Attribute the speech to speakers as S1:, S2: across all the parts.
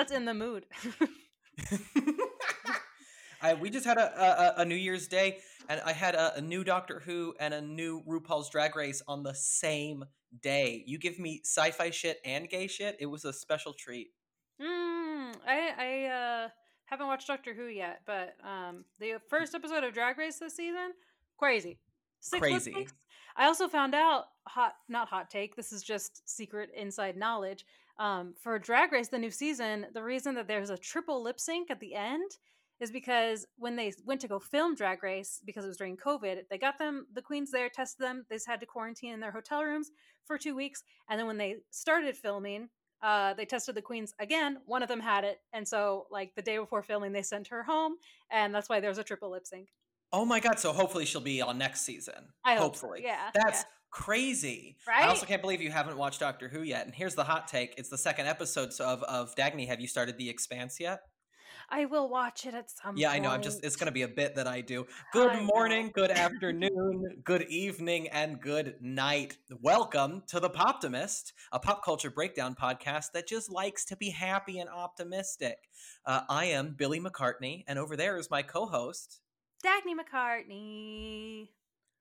S1: That's in the mood.
S2: I, we just had a, a, a New Year's Day, and I had a, a, new Doctor Who and a new RuPaul's Drag Race on the same day. You give me sci-fi shit and gay shit. It was a special treat.
S1: Mm, I I uh, haven't watched Doctor Who yet, but um, the first episode of Drag Race this season, crazy,
S2: Six crazy.
S1: I also found out hot, not hot take. This is just secret inside knowledge. Um, for Drag Race, the new season, the reason that there's a triple lip sync at the end is because when they went to go film Drag Race, because it was during COVID, they got them, the queens there, tested them. They just had to quarantine in their hotel rooms for two weeks. And then when they started filming, uh, they tested the queens again. One of them had it. And so, like, the day before filming, they sent her home. And that's why there's a triple lip sync.
S2: Oh my God. So hopefully she'll be on next season.
S1: I
S2: hopefully.
S1: So. Yeah.
S2: That's.
S1: Yeah
S2: crazy.
S1: Right?
S2: I also can't believe you haven't watched Doctor Who yet. And here's the hot take: it's the second episode of of Dagny. Have you started The Expanse yet?
S1: I will watch it at some
S2: yeah,
S1: point.
S2: I know. I'm just it's gonna be a bit that I do. Good
S1: I
S2: morning,
S1: know.
S2: good afternoon, good evening, and good night. Welcome to the Poptimist, a pop culture breakdown podcast that just likes to be happy and optimistic. Uh, I am Billy McCartney, and over there is my co-host,
S1: Dagny McCartney.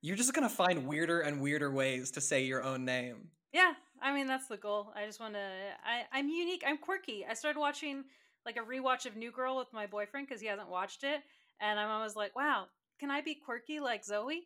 S2: You're just gonna find weirder and weirder ways to say your own name.
S1: Yeah, I mean that's the goal. I just want to. I I'm unique. I'm quirky. I started watching like a rewatch of New Girl with my boyfriend because he hasn't watched it, and I'm always like, wow, can I be quirky like Zooey?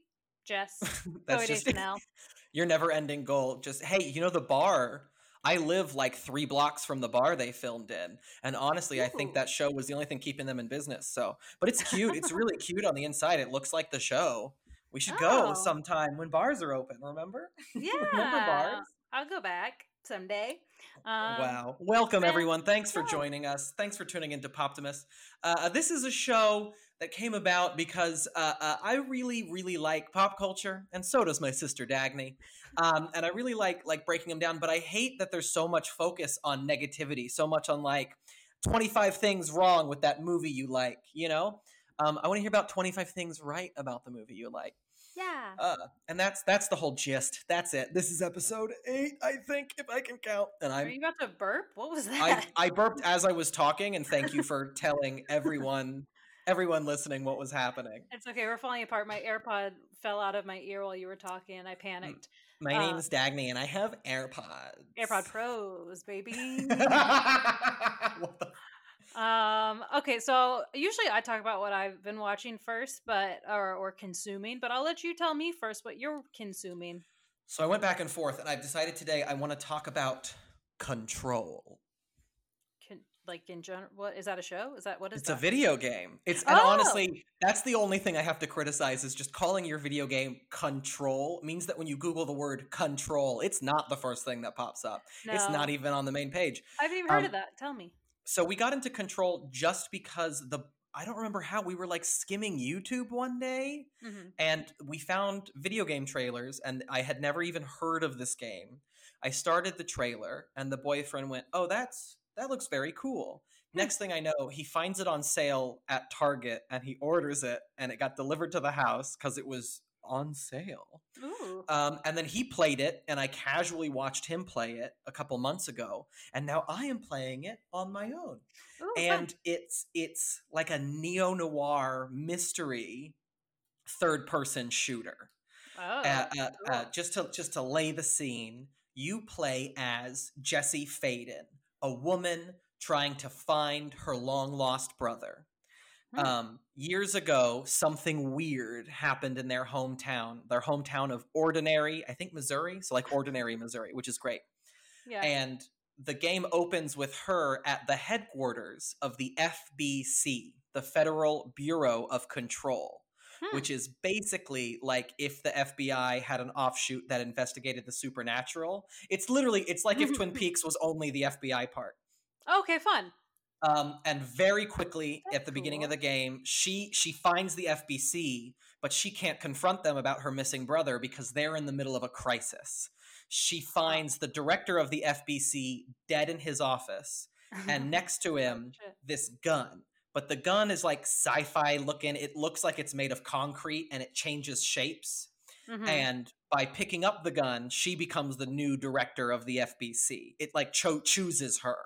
S1: Jess.
S2: That's
S1: Zooey
S2: just
S1: Deschanel.
S2: your never-ending goal. Just hey, you know the bar. I live like three blocks from the bar they filmed in, and honestly, I think that show was the only thing keeping them in business. So, but it's cute. it's really cute on the inside. It looks like the show. We should go
S1: Oh.
S2: sometime when bars are open. Remember?
S1: Yeah,
S2: remember bars?
S1: I'll go back someday. Um,
S2: wow. Welcome, everyone. Thanks for joining us. Thanks for tuning into Poptimist. Uh, this is a show that came about because uh, uh, I really, really like pop culture, and so does my sister Dagny. Um, and I really like like breaking them down, but I hate that there's so much focus on negativity, so much on like 25 things wrong with that movie you like, you know? Um, I want to hear about 25 things right about the movie you like.
S1: Yeah.
S2: Uh, and that's that's the whole gist. That's it. This is episode eight, I think, if I can count. And
S1: Are
S2: I'm
S1: you about to burp? What was that?
S2: I I burped as I was talking, and thank you for telling everyone everyone listening what was happening.
S1: it's okay. We're falling apart. My AirPod fell out of my ear while you were talking, and I panicked.
S2: My
S1: Uh,
S2: name is Dagny, and I have AirPods.
S1: AirPod Pros, baby.
S2: What the-
S1: Um, okay, so usually I talk about what I've been watching first, but or or consuming, but I'll let you tell me first what you're consuming.
S2: so I went back and forth, and I've decided today I want to talk about control.
S1: Can, like in general, what is that a show? Is that what is
S2: It's a video game. It's and
S1: Oh!
S2: honestly, that's the only thing I have to criticize is just calling your video game control means that when you Google the word control, it's not the first thing that pops up. It's not even on the main page.
S1: I haven't even heard
S2: um,
S1: of that. Tell me.
S2: So we got into control just because the I don't remember how we were like skimming YouTube one day
S1: hmm
S2: and we found video game trailers and I had never even heard of this game. I started the trailer and the boyfriend went, "Oh, that's that looks very cool."
S1: Hmm.
S2: Next thing I know, he finds it on sale at Target and he orders it and it got delivered to the house cuz it was on sale. Um, and then he played it, and I casually watched him play it a couple months ago, and now I am playing it on my own
S1: Ooh, fun.
S2: and it's it's like a neo noir mystery third person shooter.
S1: oh,
S2: Uh, uh, uh, just to just to lay the scene, you play as Jesse Faden, a woman trying to find her long lost brother.
S1: Hmm.
S2: Um, years ago, something weird happened in their hometown, their hometown of Ordinary, I think Missouri, so like Ordinary, Missouri, which is great
S1: yeah.
S2: and the game opens with her at the headquarters of the FBC, the Federal Bureau of Control,
S1: Hmm.
S2: which is basically like if the FBI had an offshoot that investigated the supernatural. It's literally it's like if Twin Peaks was only the FBI part.
S1: okay, fun.
S2: Um, and very quickly
S1: That's
S2: at the beginning
S1: cool.
S2: of the game, she she finds the FBC, but she can't confront them about her missing brother because they're in the middle of a crisis. She finds the director of the FBC dead in his office, and next to him, this gun. But the gun is like sci-fi looking. It looks like it's made of concrete and it changes shapes.
S1: Mhm.
S2: And by picking up the gun, she becomes the new director of the FBC. It like cho- chooses her.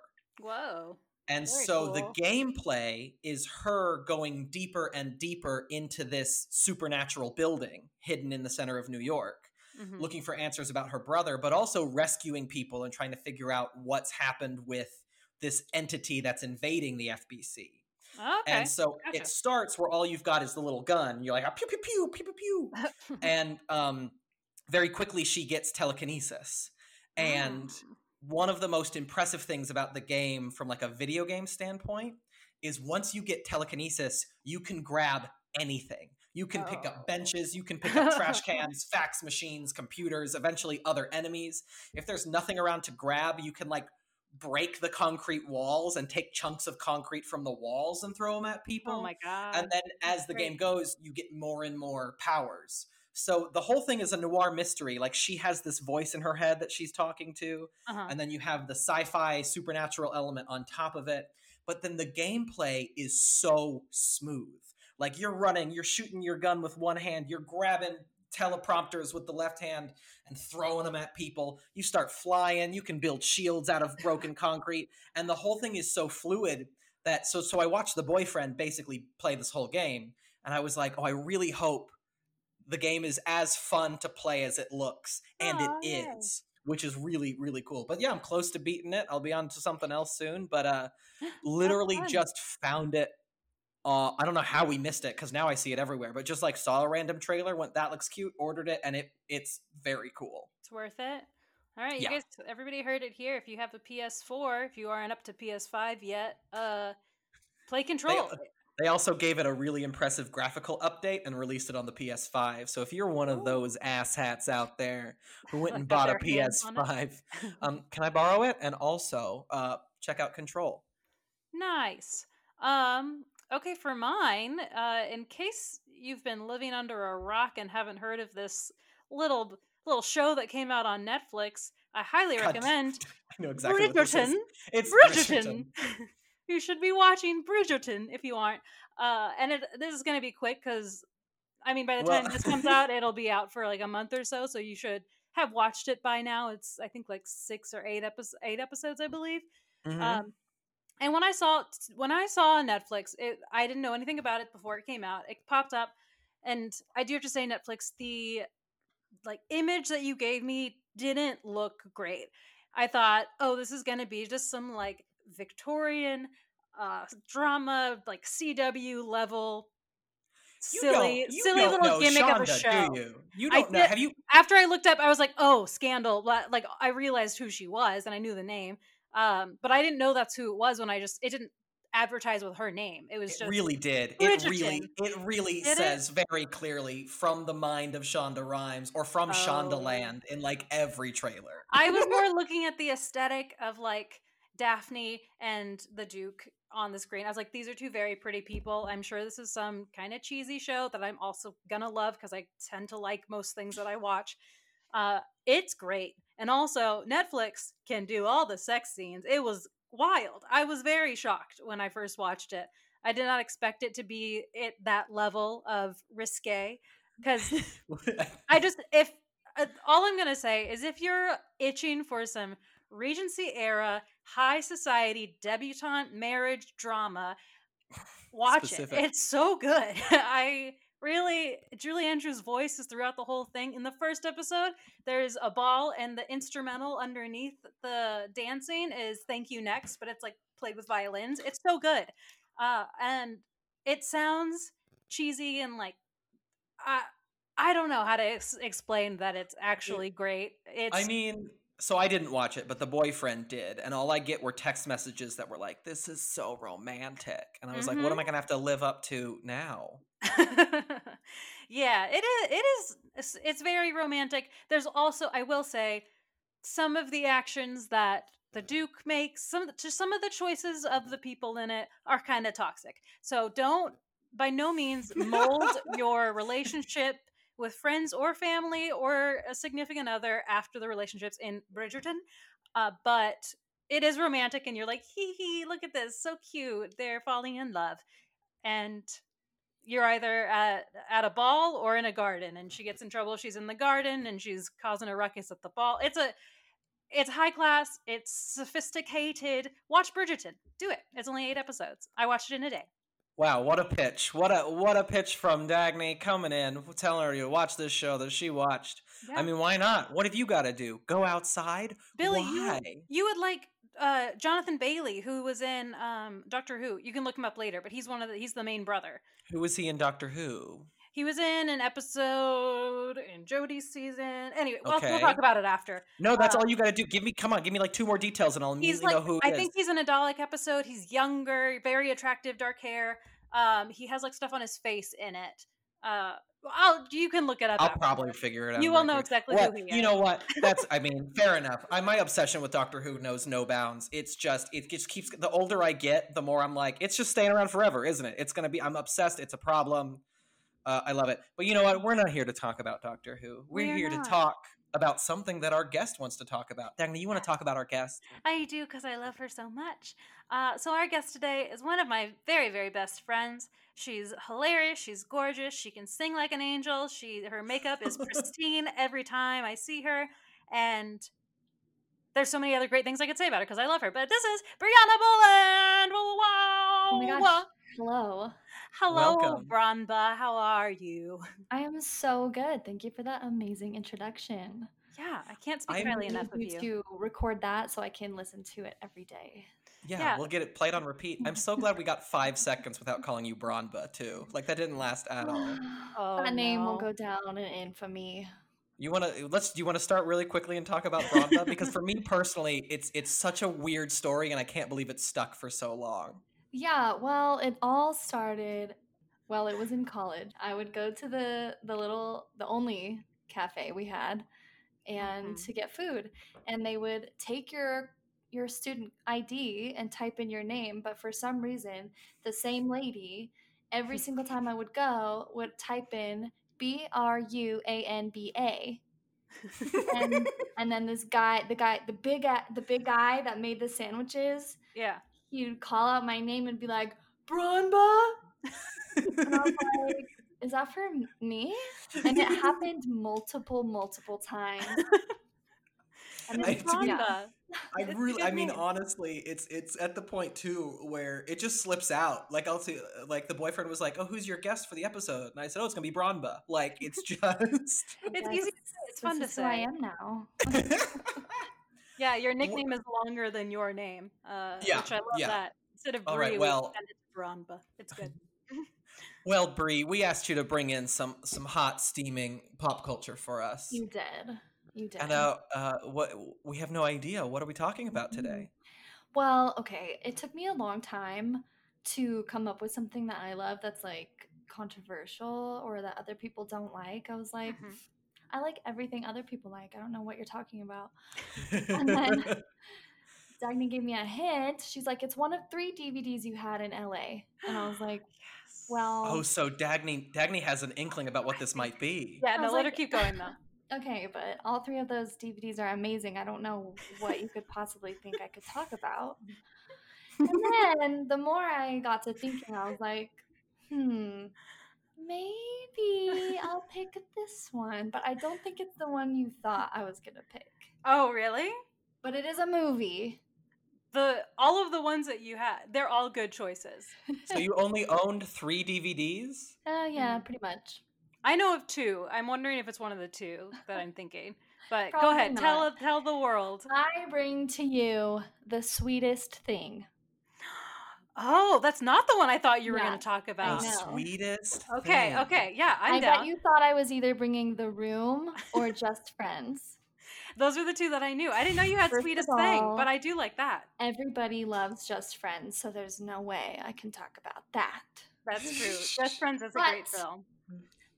S1: Whoa.
S2: And
S1: Very
S2: so the gameplay is her going deeper and deeper into this supernatural building hidden in the center of New York,
S1: Mhm.
S2: looking for answers about her brother, but also rescuing people and trying to figure out what's happened with this entity that's invading the FBC.
S1: Okay.
S2: And so
S1: Gotcha.
S2: it starts where all you've got is the little gun. You're like, "Ah, pew, pew, pew, pew, pew, pew. and um, very quickly she gets telekinesis. And
S1: Mm.
S2: One of the most impressive things about the game from like a video game standpoint is once you get telekinesis, you can grab anything. You can pick
S1: Oh.
S2: up benches, you can pick up trash cans, fax machines, computers, eventually other enemies. If there's nothing around to grab, you can like break the concrete walls and take chunks of concrete from the walls and throw them at people
S1: oh my god.
S2: and then as the
S1: great.
S2: game goes you get more and more powers so the whole thing is a noir mystery like she has this voice in her head that she's talking to
S1: uh-huh.
S2: and then you have the sci-fi supernatural element on top of it but then the gameplay is so smooth like you're running you're shooting your gun with one hand you're grabbing teleprompters with the left hand and throwing them at people you start flying you can build shields out of broken concrete and the whole thing is so fluid that so so I watched the boyfriend basically play this whole game and I was like, "Oh, I really hope the game is as fun to play as it looks." And
S1: Aw,
S2: it
S1: yay.
S2: is, which is really really cool. But yeah, I'm close to beating it. I'll be on to something else soon, but uh literally just found it uh, I don't know how we missed it because now I see it everywhere. But just like saw a random trailer, went that looks cute, ordered it, and it it's very cool.
S1: It's worth it. All right,
S2: Yeah.
S1: you guys, everybody heard it here. If you have a PS4, if you aren't up to PS5 yet, uh, play Control.
S2: They also gave it a really impressive graphical update and released it on the PS5. So if you're one of
S1: Ooh.
S2: those asshats out there who went and bought a
S1: their hands on it.
S2: PS5, um, can I borrow it? And also uh, check out Control.
S1: nice. Um, okay, for mine, uh, in case you've been living under a rock and haven't heard of this little little show that came out on Netflix, I highly
S2: God,
S1: recommend
S2: I know exactly what this is.
S1: Bridgerton. Bridgerton. You should be watching Bridgerton if you aren't. Uh, and it, this is going to be quick because, I mean, by the
S2: Well-
S1: time this comes out, it'll be out for like a month or so. So you should have watched it by now. It's I think like six or eight episodes, eight episodes, I believe.
S2: Mhm.
S1: Um, and when I saw when I saw Netflix, it I didn't know anything about it before it came out. It popped up, and I do have to say, Netflix, the like image that you gave me didn't look great. I thought, oh, this is gonna be just some like Victorian uh drama, like CW level. Silly,
S2: don't- you
S1: silly little gimmick of a show.
S2: Do you? You don't know. Have you?
S1: After I looked up, I was like, "Oh, Scandal!" Like I realized who she was, and I knew the name. Um, but I didn't know that's who it was when I just it didn't advertise with her name. It was
S2: It
S1: just
S2: really did. It really, it really
S1: Did it?
S2: says very clearly from the mind of Shonda Rhimes or from
S1: Oh.
S2: Shondaland in like every trailer.
S1: I was more looking at the aesthetic of like Daphne and the Duke on the screen. I was like, these are two very pretty people. I'm sure this is some kind of cheesy show that I'm also gonna love because I tend to like most things that I watch. Uh, it's great, and also Netflix can do all the sex scenes. It was wild. I was very shocked when I first watched it. I did not expect it to be at that level of risque because I just if uh, all I'm gonna say is if you're itching for some Regency era high society debutante marriage drama, watch
S2: Specific.
S1: it. It's so good. I really Julie Andrews' voice is throughout the whole thing. In the first episode, there's a ball and the instrumental underneath the dancing is "Thank You Next," but it's like played with violins. It's so good, uh, and it sounds cheesy and like I I don't know how to ex- explain that it's actually great. It's
S2: I mean, so I didn't watch it, but the boyfriend did, and all I get were text messages that were like, "This is so romantic," and I was like, "What
S1: Mm-hmm.
S2: am I gonna have to live up to now?"
S1: yeah, it is. It is. It's, it's very romantic. There's also, I will say, some of the actions that the Duke makes, some just some of the choices of the people in it are kind of toxic. So don't, by no means, mold your relationship with friends or family or a significant other after the relationships in Bridgerton. Uh, but it is romantic, and you're like, hee hee, look at this, so cute. They're falling in love, and you're either at at a ball or in a garden and she gets in trouble she's in the garden and she's causing a ruckus at the ball it's a it's high class, it's sophisticated. Watch Bridgerton. Do it. It's only eight episodes. I watched it in a day.
S2: Wow, what a pitch! What a what a pitch from Dagny coming in, telling her to watch this show that she watched.
S1: Yeah.
S2: I mean, why not? What have you got to do? Go outside?
S1: Billy, you
S2: why?
S1: would, you would like uh, Jonathan Bailey, who was in um, Doctor Who. You can look him up later, but he's one of the, he's the main brother.
S2: Who was he in Doctor Who?
S1: He was in an episode in Jodie's season. Anyway, we'll, we'll talk about it after.
S2: No, that's
S1: Uh,
S2: all you got to do. Give me, come on, give me like two more details, and I'll immediately
S1: like,
S2: know who
S1: I
S2: is.
S1: think he's in a Dalek episode. He's younger, very attractive, dark hair. Um, he has like stuff on his face in it. Uh, I'll you can look it up.
S2: I'll
S1: after.
S2: probably figure it out.
S1: You will know exactly
S2: What-
S1: who he is.
S2: You know what? That's. I mean, fair enough. I, my obsession with Doctor Who knows no bounds. It's just it just keeps. The older I get, the more I'm like, it's just staying around forever, isn't it? It's gonna be. I'm obsessed. It's a problem. Uh, I love it. But you know what? We're not here to talk about Doctor Who. We're,
S1: We're
S2: here
S1: not.
S2: to talk about something that our guest wants to talk about. Dagny, you want to talk about our guest?
S1: I do because I love her so much. Uh, so our guest today is one of my very, very best friends. She's hilarious. She's gorgeous. She can sing like an angel. She her makeup is pristine every time I see her, and there's so many other great things I could say about her because I love her. But this is Brianna Boland. Wow!
S3: Oh my gosh. Hello.
S1: Hello,
S2: Welcome.
S1: Branba. How are you?
S3: I am so good. Thank you for that amazing introduction.
S1: Yeah, I can't speak
S2: I'm-
S1: highly enough of
S3: need
S1: you.
S3: to record that so I can listen to it every day.
S2: Yeah,
S1: Yeah.
S2: we'll get it played on repeat. I'm so glad we got five seconds without calling you Bronba too. Like that didn't last at all.
S1: Oh,
S3: that name will go down in infamy.
S2: You want to uh, let's do you want to start really quickly and talk about Bronba because for me personally, it's it's such a weird story and I can't believe it stuck for so long.
S3: Yeah, well, it all started well, it was in college. I would go to the the little the only cafe we had and
S1: Mhm.
S3: to get food and they would take your your student ID and type in your name, but for some reason, the same lady every single time I would go would type in B R U A N B A. And and then this guy, the guy, the big the big guy that made the sandwiches,
S1: Yeah.
S3: He'd call out my name and be like, Bronba? And I was like, is that for me? And it happened multiple, multiple times. And
S2: I- to be-
S3: yeah.
S2: I really, I mean, honestly, it's it's at the point too where it just slips out. Like I'll see, like the boyfriend was like, "Oh, who's your guest for the episode?" And I said, "Oh, it's gonna be Bronba." Like it's just.
S1: It's
S3: Yes,
S1: easy. to say, It's fun to
S3: this is who I am now.
S1: Yeah, your nickname is longer than your name. Uh,
S2: Yeah,
S1: which I love
S2: yeah.
S1: that. Instead of Brie,
S2: All right,
S1: we
S2: well-
S1: extended to Bronba. It's good.
S2: well, Bree, we asked you to bring in some some hot steaming pop culture for us.
S3: You did. You did.
S2: And uh, uh, what we have no idea. What are we talking about
S1: Mm-hmm.
S2: today?
S3: Well, okay. It took me a long time to come up with something that I love that's like controversial or that other people don't like. I was like,
S1: Mhm.
S3: I like everything other people like. I don't know what you're talking about. And then Dagny gave me a hint. She's like, it's one of three DVDs you had in LA. And I was like,
S1: Yes.
S3: well,
S2: oh, so Dagny Dagny has an inkling about what this might be.
S1: Yeah,
S3: I
S1: no,
S3: was
S1: let her keep going though.
S3: okay, but all three of those DVDs are amazing. I don't know what you could possibly think I could talk about. And then the more I got to thinking, I was like, hmm, maybe I'll pick this one. But I don't think it's the one you thought I was going to pick.
S1: Oh, really?
S3: But it is a movie.
S1: The all of the ones that you had, they're all good choices.
S2: So you only owned three DVDs?
S3: Uh, yeah,
S1: Mhm.
S3: pretty much.
S1: I know of two. I'm wondering if it's one of the two that I'm thinking. But go
S3: Probably
S1: ahead, tell tell the world.
S3: I bring to you the sweetest thing.
S1: Oh, that's not the one I thought you were
S3: Yeah,
S1: going to talk about.
S3: know.
S2: sweetest.
S1: Okay,
S2: thing.
S1: okay, yeah, I'm
S3: I
S1: down.
S3: bet you thought I was either bringing The Room or Just Friends.
S1: Those are the two that I knew. I didn't know you had
S3: First of
S1: sweetest thing, but I do like that.
S3: Everybody loves Just Friends, so there's no way I can talk about that.
S1: That's true. Just Friends is a great film.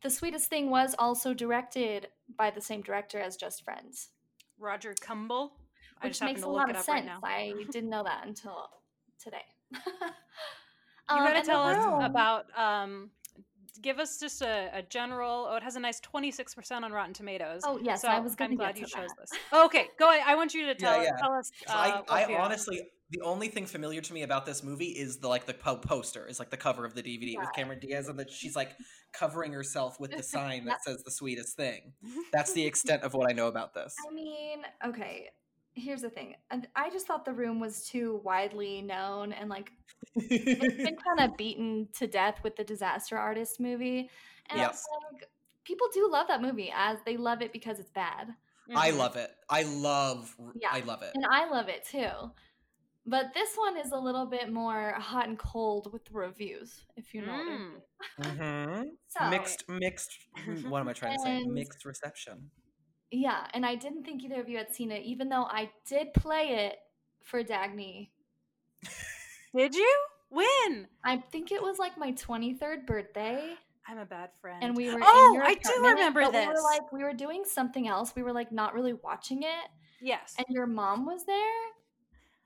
S3: The Sweetest Thing was also directed by the same director as Just Friends,
S1: Roger Kumble. I
S3: which
S1: just
S3: makes
S1: to
S3: a
S1: look
S3: lot of
S1: up right
S3: sense. I didn't know that until today.
S1: You
S3: Um,
S1: got to
S3: and
S1: tell us about. Um, give us just a, a general. Oh, it has a nice twenty six percent on Rotten Tomatoes.
S3: Oh yes,
S1: so
S3: I was going
S1: I'm glad
S3: get
S1: you
S3: to
S1: chose
S3: that.
S1: this. Oh, okay, go ahead. I want you to tell,
S2: yeah.
S1: tell us.
S2: 'Cause
S1: Uh,
S2: I, I honestly, the only thing familiar to me about this movie is the like the po- poster, is like the cover of the DVD with Cameron Diaz, and that she's like covering herself with the sign that says the sweetest thing. That's the extent of what I know about this.
S3: I mean, okay. Here's the thing. I just thought the room was too widely known and like it's been kind of beaten to death with the Disaster Artist movie. And
S2: Yep.
S3: like people do love that movie as they love it because it's bad.
S2: I
S1: Mhm.
S2: love it. I love.
S3: Yeah.
S2: I love it.
S3: And I love it too. But this one is a little bit more hot and cold with the reviews, if you know what I
S1: Mm.
S3: mean.
S2: hmm
S3: So,
S2: Mixed, mixed. What am I trying to say? Mixed reception.
S3: Yeah, and I didn't think either of you had seen it, even though I did play it for Dagny.
S1: Did you? When?
S3: I think it was like my 23rd birthday.
S1: I'm a bad friend.
S3: and we were
S1: Oh,
S3: in your
S1: I do
S3: apartment,
S1: remember
S3: but We were
S1: this.
S3: like we were doing something else. We were like not really watching it,
S1: yes.
S3: and your mom was there.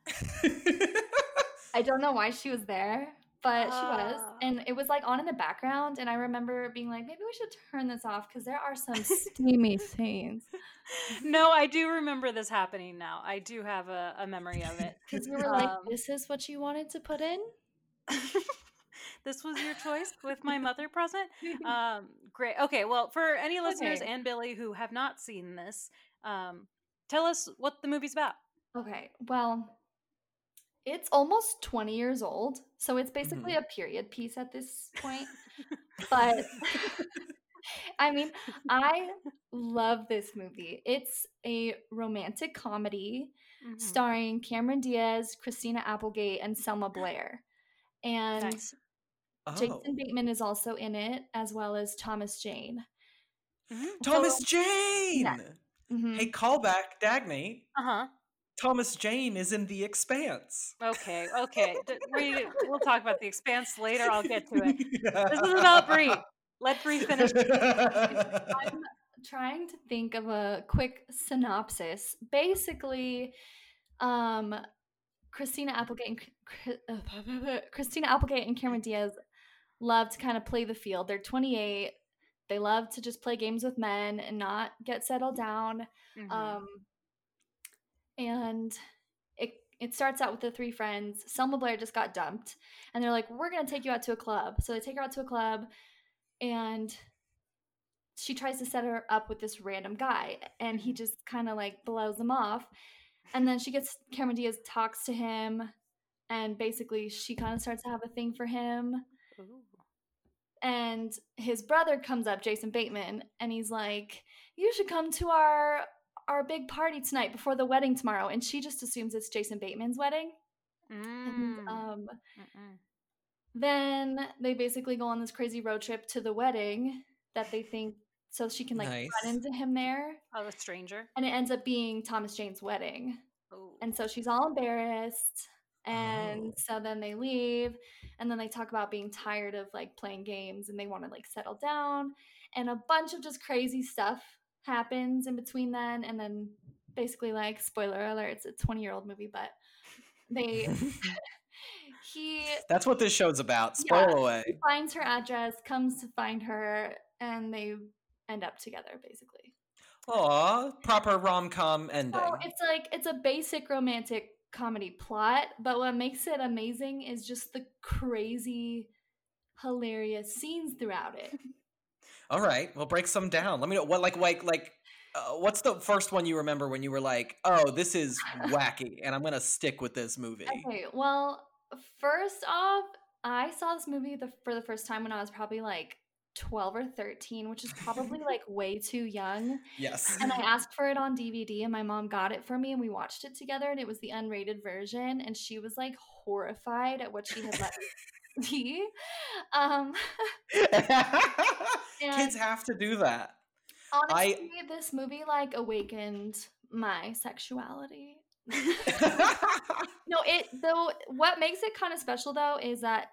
S3: I don't know why she was there, but she was,
S1: Ah.
S3: and it was like on in the background. And I remember being like, maybe we should turn this off because there are some steamy scenes.
S1: no, I do remember this happening now. I do have a, a memory of it.
S3: Because we were like,
S1: Um,
S3: this is what you wanted to put in.
S1: this was your choice with my mother present. Um, great. Okay, well, for any listeners
S3: Okay.
S1: and Billy who have not seen this, um, tell us what the movie's about.
S3: Okay, well, it's almost 20 years old, so it's basically a period piece at this point. but I mean, I love this movie. It's a romantic comedy
S1: Mhm.
S3: starring Cameron Diaz, Christina Applegate, and Selma Blair. And
S1: Nice.
S2: oh.
S3: Jason Bateman is also in it, as well as Thomas Jane.
S1: Mhm.
S2: Thomas
S3: So-
S2: Jane.
S3: Mhm.
S2: Hey, callback, Dagny.
S1: Uh-huh.
S2: Thomas Jane is in The Expanse.
S1: Okay, okay. We, we'll talk about the expanse later. I'll get to it. This is about Brie. Let Brie finish.
S3: I'm trying to think of a quick synopsis. Basically, um, Christina Applegate and Chr- Christina Applegate and Cameron Diaz love to kind of play the field. They're 28. They love to just play games with men and not get settled down.
S1: Mhm.
S3: Um, and it it starts out with the three friends. Selma Blair just got dumped, and they're like, "We're gonna take you out to a club." So they take her out to a club, and she tries to set her up with this random guy, and he mm-hmm. just kind of like blows them off. And then she gets Cameron Diaz talks to him, and basically she kind of starts to have a thing for him
S1: Ooh.
S3: and his brother comes up jason bateman and he's like you should come to our our big party tonight before the wedding tomorrow and she just assumes it's jason bateman's wedding and
S1: Mm.
S3: um,
S1: Mm-mm.
S3: then they basically go on this crazy road trip to the wedding that they think so she can like
S2: Nice.
S3: run into him there
S1: Oh, a stranger.
S3: and it ends up being thomas jane's wedding
S1: Oh.
S3: and so she's all embarrassed and
S2: Oh.
S3: so then they leave and then they talk about being tired of like playing games and they want to like settle down and a bunch of just crazy stuff happens in between then and then basically like spoiler alert it's a 20 year old movie but they he
S2: That's what this show's about.
S3: Yeah.
S2: Spoil away.
S3: finds her address comes to find her and they end up together basically
S2: Aw, proper rom com ending.
S3: So it's like it's a basic romantic comedy plot, but what makes it amazing is just the crazy, hilarious scenes throughout it.
S2: All right, we'll break some down. Let me know what like like like. Uh, what's the first one you remember when you were like, "Oh, this is wacky," and I'm gonna stick with this movie?
S3: Okay, well, first off, I saw this movie the, for the first time when I was probably like 12 or 13, which is probably like way too young.
S2: Yes.
S3: And I asked for it on DVD, and my mom got it for me, and we watched it together. And it was the unrated version, and she was like horrified at what she had let me see. Um,
S2: Kids have to do that.
S3: honestly, this movie like awakened my sexuality. No, it though. What makes it kind of special though is that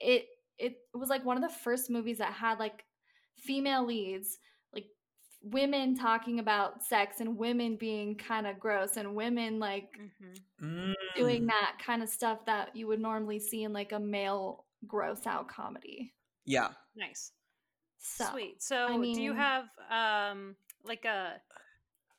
S3: it it was like one of the first movies that had like female leads, like women talking about sex and women being kind of gross and women like
S1: Mhm.
S3: doing
S2: Mm,
S3: that kind of stuff that you would normally see in like a male gross out comedy.
S2: Yeah.
S1: Nice.
S3: So
S1: Sweet. So, do you have um like a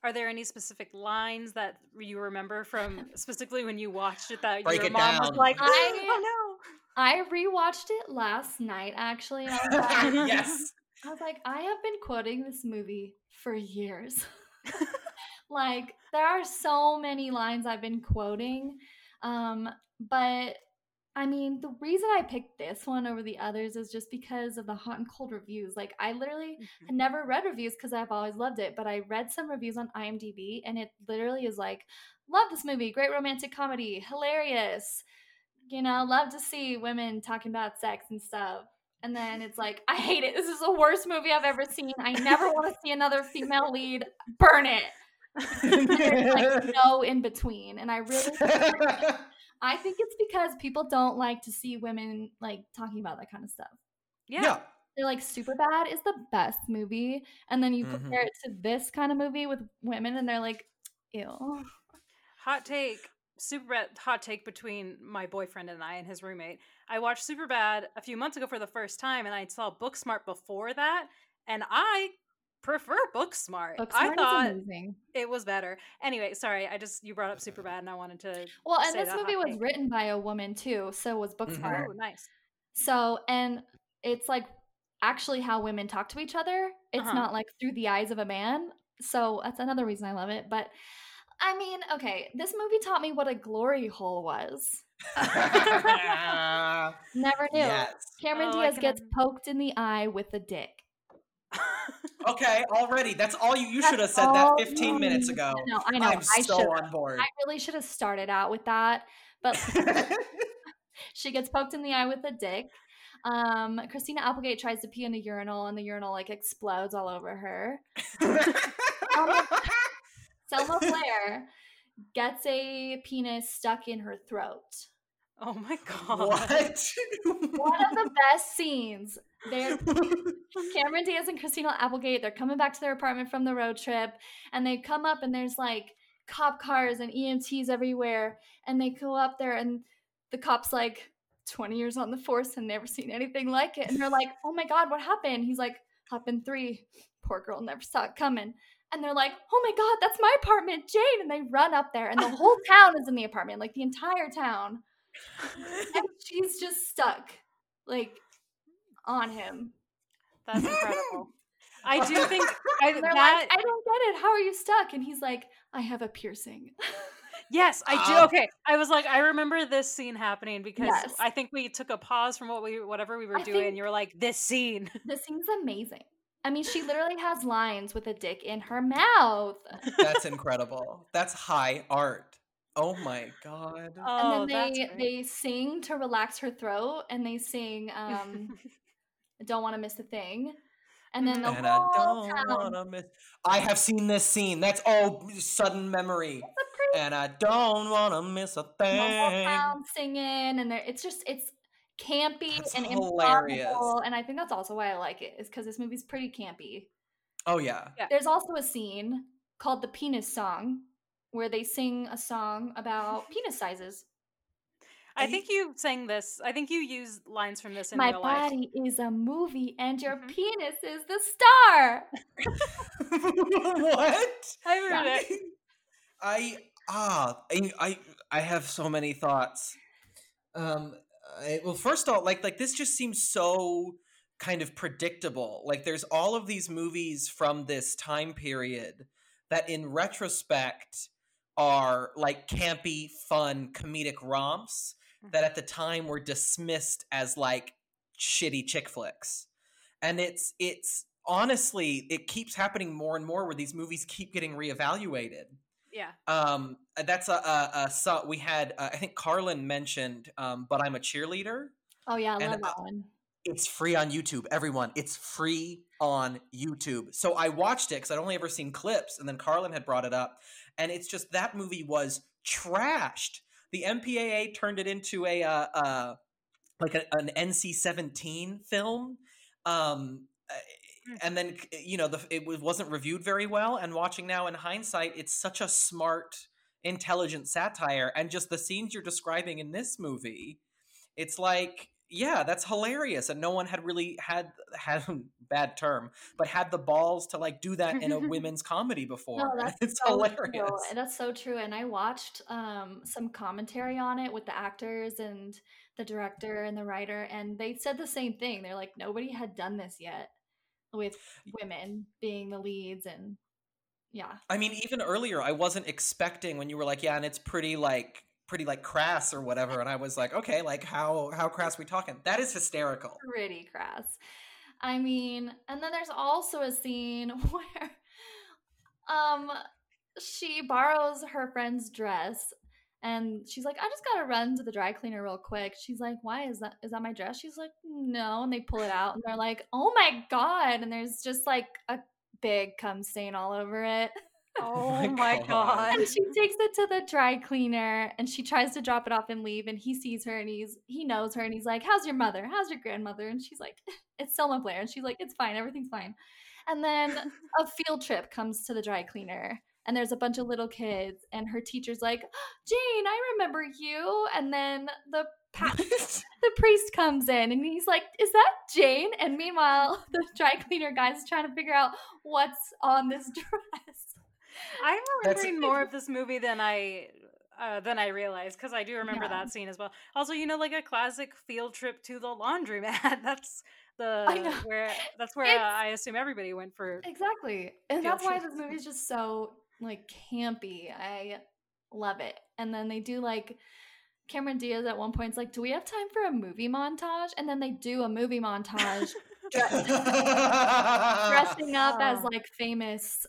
S1: are there any specific lines that you remember from specifically when you watched it that
S2: Break
S1: your
S2: it
S1: mom was like,
S3: I-
S1: "Oh
S3: I rewatched it last night actually. I was like,
S2: yes.
S3: I was like, I have been quoting this movie for years. like there are so many lines I've been quoting. Um, but I mean, the reason I picked this one over the others is just because of the hot and cold reviews. Like, I literally
S1: Mhm.
S3: had never read reviews because I've always loved it, but I read some reviews on IMDb and it literally is like, love this movie, great romantic comedy, hilarious. You know, love to see women talking about sex and stuff. And then it's like, I hate it. This is the worst movie I've ever seen. I never want to see another female lead. Burn it. There's like no in between. And I really I think because people don't like to see women like talking about that kind of stuff.
S1: Yeah.
S2: yeah.
S3: They're like super bad is the best movie, and then you
S2: Mhm.
S3: compare it to this kind of movie with women, and they're like, ew.
S1: Hot take, super bad hot take between my boyfriend and I and his roommate. I watched Superbad a few months ago for the first time, and I saw Booksmart before that, and I prefer Booksmart.
S3: Booksmart
S1: I thought
S3: amazing.
S1: it was better. Anyway, sorry, I just you brought up super bad and I wanted to.
S3: Well, and
S1: say
S3: this
S1: that
S3: movie was
S1: take.
S3: written by a woman too, so was Booksmart.
S1: Oh, nice.
S3: So, and it's like actually how women talk to each other. It's
S1: Uh-huh.
S3: not like through the eyes of a man. So that's another reason I love it. But I mean, okay, this movie taught me what a glory hole was. Never knew.
S2: yes.
S3: Cameron
S1: Oh,
S3: Diaz gets poked in the eye with a dick.
S2: Okay, already. That's all you. You should have said that 15 minutes ago.
S3: No, I know.
S2: I'm
S3: I
S2: so
S3: should.
S2: on board.
S3: I really should have started out with that. But she gets poked in the eye with a dick. Um, Christina Applegate tries to pee in a urinal, and the urinal like explodes all over her. Selma Blair gets a penis stuck in her throat.
S1: Oh my god.
S2: what?
S3: One of the best scenes. They're Cameron Diaz and Christina Applegate. They're coming back to their apartment from the road trip, and they come up, and there's like cop cars and EMTs everywhere. And they go up there, and the cop's like, 20 years on the force and never seen anything like it. And they're like, oh my God, what happened? He's like, happened three. Poor girl never saw it coming. And they're like, oh my God, that's my apartment, Jane. And they run up there, and the whole town is in the apartment, like the entire town. And she's just stuck, like, on him.
S1: That's incredible. I do think I,
S3: they're
S1: that
S3: like, I don't get it. How are you stuck? And he's like, I have a piercing.
S1: Yes, I do.
S2: Um,
S1: Okay, I was like, I remember this scene happening because
S3: Yes.
S1: I think we took a pause from what we, whatever we were
S3: I
S1: doing. you were like, this scene.
S3: this scene's amazing. I mean, she literally has lines with a dick in her mouth.
S2: That's incredible. That's high art. Oh my god.
S1: Oh,
S3: and then they they sing to relax her throat, and they sing um, "Don't Want to Miss a Thing," and then the
S2: and I
S3: whole
S2: don't
S3: town.
S2: wanna miss. I have seen this scene. That's oh, sudden memory.
S3: Pretty
S2: And I don't wanna miss a thing.
S3: the whole
S2: thing.
S3: town singing, and it's just it's campy
S2: That's
S3: and
S2: hilarious.
S3: improbable, and I think that's also why I like it is because this movie's pretty campy.
S2: Oh yeah.
S3: There's also a scene called the penis song where they sing a song about penis sizes.
S1: I
S2: I-
S1: think you sang this. I think you used lines from this in
S3: My
S1: real life.
S3: My body is a movie, and your
S1: Mhm.
S3: penis is the star.
S2: what?
S1: I heard
S3: Yeah.
S1: it.
S2: I ah I, I I have so many thoughts. Um I, well first off like like this just seems so kind of predictable. Like there's all of these movies from this time period that in retrospect are like campy, fun, comedic romps that at the time were dismissed as like shitty chick flicks. And it's it's honestly it keeps happening more and more where these movies keep getting reevaluated.
S1: Yeah.
S2: Um, that's a, a, a so we had uh, I think Carlin mentioned, um, but I'm a cheerleader.
S3: Oh yeah, I
S2: And,
S3: love that
S2: uh,
S3: one.
S2: It's free on YouTube. Everyone, it's free on YouTube. So I watched it because I'd only ever seen clips, and then Carlin had brought it up, and it's just that movie was trashed. The MPAA turned it into a uh, uh, like a, an NC-17 film. Um,
S1: Hmm.
S2: and then you know the, it wasn't reviewed very well and watching now in hindsight it's such a smart intelligent satire and just the scenes you're describing in this movie it's like yeah that's hilarious and no one had really had had bad term but had the balls to like do that in a women's comedy before
S3: No, that's
S2: it's
S3: so
S2: hilarious
S3: True. That's so true. And I watched um, some commentary on it with the actors and the director and the writer, and they said the same thing. They're like, nobody had done this yet with women being the leads, and Yeah.
S2: I mean, even earlier, I wasn't expecting when you were like, "Yeah," and it's pretty like pretty like crass or whatever, and I was like, "Okay, like how how crass we talking?" That is hysterical.
S3: Pretty crass. I mean, and then there's also a scene where um she borrows her friend's dress and she's like, I just gotta run to the dry cleaner real quick. She's like, Why is that is that my dress? She's like, No. And they pull it out and they're like, Oh my god. And there's just like a big cum stain all over it.
S1: Oh
S2: my
S1: my
S2: God.
S1: god.
S3: And she takes it to the dry cleaner and she tries to drop it off and leave. And he sees her and he's he knows her and he's like, How's your mother? How's your grandmother? And she's like, It's Selma Blair. And she's like, It's fine, everything's fine. And then a field trip comes to the dry cleaner and there's a bunch of little kids and her teacher's like jane i remember you and then the pa- the priest comes in and he's like is that jane and meanwhile the dry cleaner guy's trying to figure out what's on this dress
S1: I'm remembering more of this movie than I uh, than I realized because I do remember
S3: Yeah.
S1: that scene as well. Also, you know, like a classic field trip to the laundromat. That's the where that's where uh, I assume everybody went for.
S3: exactly and that's why
S1: trip.
S3: movie is just so like campy i love it and then they do like cameron diaz at one point is like do we have time for a movie montage and then they do a movie montage dressing up as
S1: Oh.
S3: like famous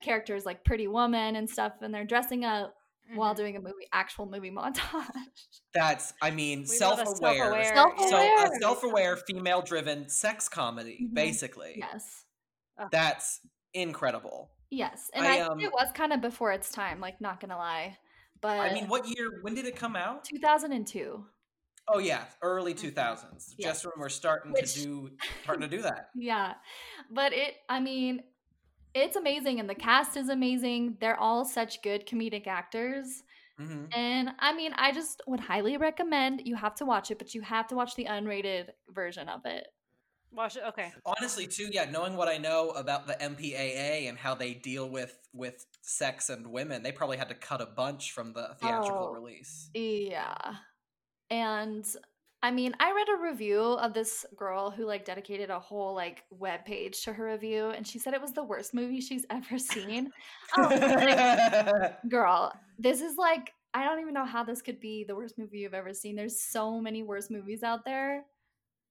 S3: characters like Pretty Woman and stuff, and they're dressing up while
S1: Mhm.
S3: doing a movie, actual movie montage.
S2: That's, I mean,
S1: We love a
S2: self-aware.
S1: self-aware-
S2: So
S3: Self-aware.
S2: a self-aware, female-driven sex comedy,
S3: Mhm.
S2: basically.
S3: yes,
S2: That's incredible.
S3: yes, and
S2: I,
S3: I, think
S2: um,
S3: it was kind of before its time. Like, not gonna lie, but
S2: I mean, what year? When did it come out?
S3: 2002.
S2: Oh yeah, early two thousands.
S3: Yeah.
S2: Just when we're starting
S3: Which-
S2: to do starting to do that.
S3: Yeah, but it. I mean. It's amazing, and the cast is amazing. They're all such good comedic actors.
S2: hmm
S3: And I mean, I just would highly recommend you have to watch it, but you have to watch the unrated version of it.
S1: Watch it. Okay.
S2: Honestly, too, yeah. Knowing what I know about the MPAA and how they deal with with sex and women, they probably had to cut a bunch from the theatrical
S3: Oh.
S2: release.
S3: Yeah. And I mean, I read a review of this girl who like dedicated a whole like web page to her review and she said it was the worst movie she's ever seen. Oh, like, girl, this is like I don't even know how this could be the worst movie you've ever seen. There's so many worse movies out there.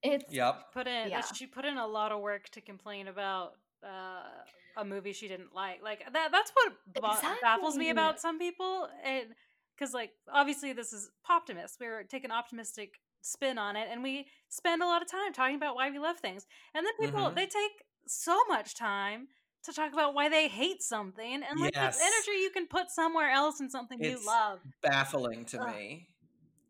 S3: It's
S2: yep.
S1: Put in.
S3: Yeah.
S1: She put in a lot of work to complain about uh, a movie she didn't like. Like that. That's what ba- baffles me about some people. And because like obviously this is Poptimist. We're taking optimistic spin on it, and we spend a lot of time talking about why we love things. And then people
S2: Mhm.
S1: they take so much time to talk about why they hate something, and like
S2: Yes.
S1: this energy you can put somewhere else in something
S2: It's-
S1: you love.
S2: Baffling to
S1: Ugh.
S2: me.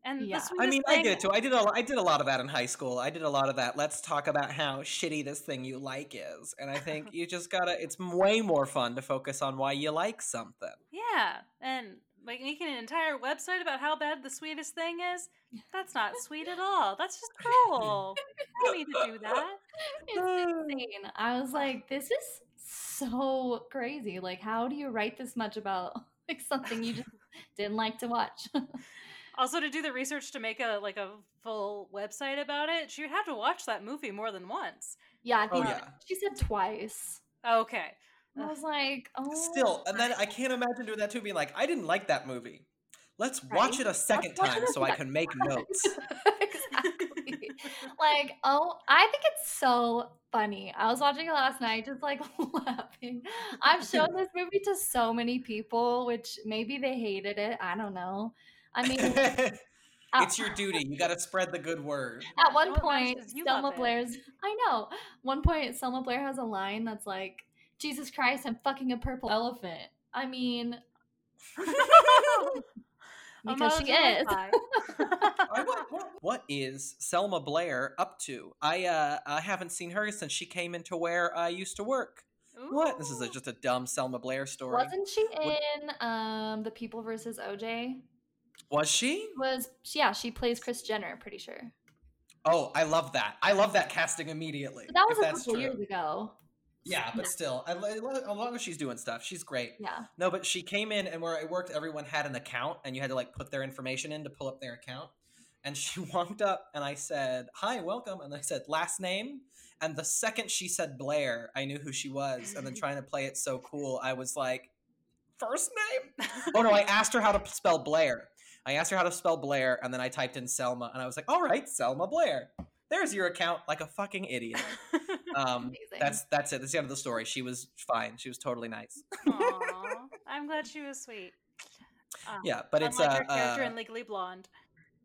S1: And
S3: Yeah.
S1: the
S3: I
S1: sweetest
S2: I mean, I
S1: thing-
S2: did too. I did a, I did a lot of that in high school. I did a lot of that. Let's talk about how shitty this thing you like is. And I think you just gotta. It's way more fun to focus on why you like something.
S1: Yeah, and like making an entire website about how bad the sweetest thing is, that's not sweet at all. That's just cruel. I don't need to do that.
S3: it's insane. I was like, this is so crazy. Like, how do you write this much about like something you just didn't like to watch?
S1: Also, to do the research to make a like a full website about it, she would have to watch that movie more than once.
S3: yeah, I
S2: Oh yeah.
S3: she said twice.
S1: Okay.
S3: I was like, oh,
S2: Still, and then I oh can't imagine doing that too. Being like, I didn't like that movie. Let's watch it a second
S3: watch it
S2: time so I can make notes.
S3: exactly. like, oh, I think it's so funny. I was watching it last night, just like laughing. I've shown this movie to so many people, which maybe they hated it. I don't know. I mean, at,
S2: it's your duty. You got to spread the good word.
S3: at one point, Selma
S1: love it.
S3: Blair's. I know. One point, Selma Blair has a line that's like, "Jesus Christ, I'm fucking a purple elephant." I mean, because she is.
S2: I, what, what, what is Selma Blair up to? I uh, I haven't seen her since she came into where I used to work. What? This is a, just a dumb Selma Blair story.
S3: Wasn't she
S2: What-
S3: in um the People versus OJ?
S2: Was she?
S3: Was yeah, she plays Kris Jenner, pretty sure.
S2: Oh, I love that. I love that casting immediately.
S3: But that was a
S2: that's
S3: couple
S2: true.
S3: years ago.
S2: Yeah, but still, I, as long as she's doing stuff, she's great.
S3: Yeah.
S2: No, but she came in, and where I worked, everyone had an account, and you had to like put their information in to pull up their account. and she walked up and I said, "Hi, welcome." And I said, "Last name?" And the second she said Blair, I knew who she was. And then trying to play it so cool, I was like, "First name?" oh no, I asked her how to spell Blair. I asked her how to spell Blair, and then I typed in Selma, and I was like, "All right, Selma Blair." There's your account, like a fucking idiot. Um, that's that's it. That's the end of the story. She was fine. She was totally nice.
S1: Aw, I'm glad she was sweet. Um,
S2: Yeah, but it's uh,
S1: her character
S2: uh,
S1: in Legally Blonde,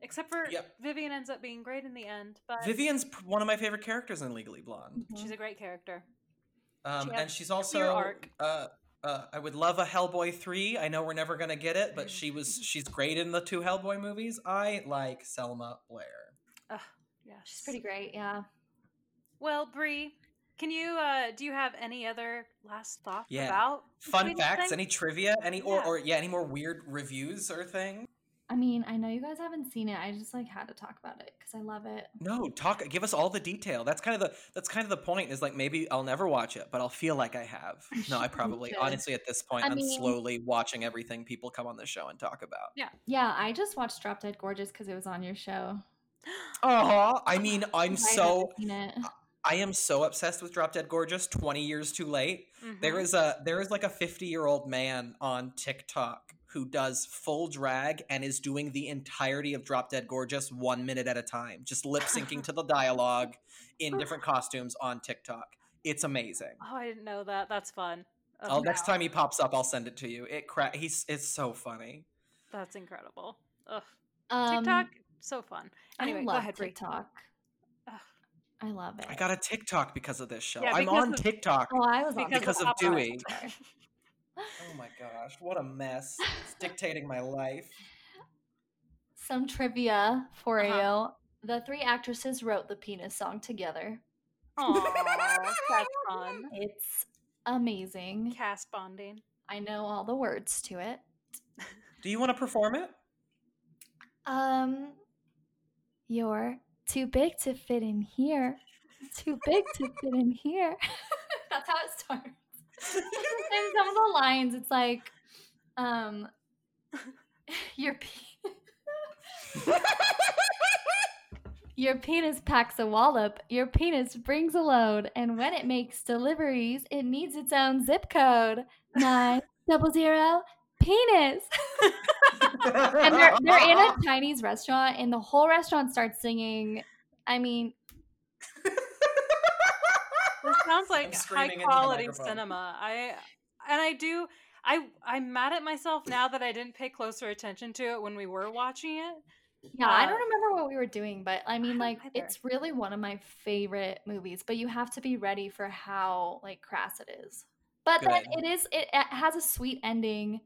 S1: except for
S2: Yep.
S1: Vivian ends up being great in the end. But
S2: Vivian's one of my favorite characters in Legally Blonde.
S1: she's a great character.
S2: Um,
S1: She
S2: and she's also uh, uh, I would love a Hellboy three. I know we're never gonna get it, but she was she's great in the two Hellboy movies. I like Selma Blair.
S1: Ugh, yes,
S3: She's pretty great. Yeah.
S1: Well, Brie, can you uh do you have any other last thoughts
S2: Yeah.
S1: about
S2: Fun facts?
S1: Thing?
S2: Any trivia? Any or,
S1: Yeah.
S2: or yeah? Any more weird reviews or thing?
S3: I mean, I know you guys haven't seen it. I just like had to talk about it because I love it.
S2: No, talk. Give us all the detail. That's kind of the that's kind of the point. Is like maybe I'll never watch it, but I'll feel like I have. No, I probably
S3: should.
S2: honestly at this point
S3: I
S2: I'm
S3: mean-
S2: slowly watching everything people come on the show and talk about.
S3: Yeah, yeah, I just watched Drop Dead Gorgeous because it was on your show.
S2: Oh, I mean, I'm
S3: I
S2: so
S3: hadn't seen it.
S2: I am so obsessed with Drop Dead Gorgeous. Twenty years too late. There
S1: Mhm.
S2: is a there is like a 50 year old man on TikTok who does full drag and is doing the entirety of Drop Dead Gorgeous one minute at a time, just lip syncing to the dialogue in different costumes on TikTok. It's amazing.
S1: Oh, I didn't know that. That's fun. Oh,
S2: I'll, next time he pops up, I'll send it to you. It cra- he's it's so funny.
S1: That's incredible. Ugh.
S3: Um,
S1: TikTok, so fun. Anyway,
S3: I
S1: go
S3: love
S1: ahead,
S3: TikTok.
S1: Ugh.
S3: I love it.
S2: I got a TikTok because of this show.
S1: Yeah,
S2: I'm
S1: because
S2: on
S1: of-
S2: TikTok.
S3: oh, I was on
S1: Because
S2: Because
S1: of
S2: of Dewey. Oh my gosh, what a mess. It's dictating my life.
S3: Some trivia for
S1: Uh-huh.
S3: you. The three actresses wrote the penis song together.
S1: Aw, that's fun.
S3: It's amazing.
S1: Cast bonding.
S3: I know all the words to it.
S2: Do you want to perform it?
S3: Um, you're too big to fit in here. Too big to fit in here. That's how it starts. and some of the lines, it's like, um, your pe- your penis packs a wallop. Your penis brings a load, and when it makes deliveries, it needs its own zip code. Nine double zero penis. and they're they're in a Chinese restaurant, and the whole restaurant starts singing. I mean,
S1: This sounds like high
S2: screaming into the
S1: quality cinema. I and I do. I I'm mad at myself now that I didn't pay closer attention to it when we were watching it.
S3: yeah, I don't
S1: Uh,
S3: remember what we were doing, but I mean,
S1: don't
S3: like,
S1: either.
S3: it's really one of my favorite movies. But you have to be ready for how like crass it is. But then
S2: Good.
S3: it is. It, it has a sweet ending,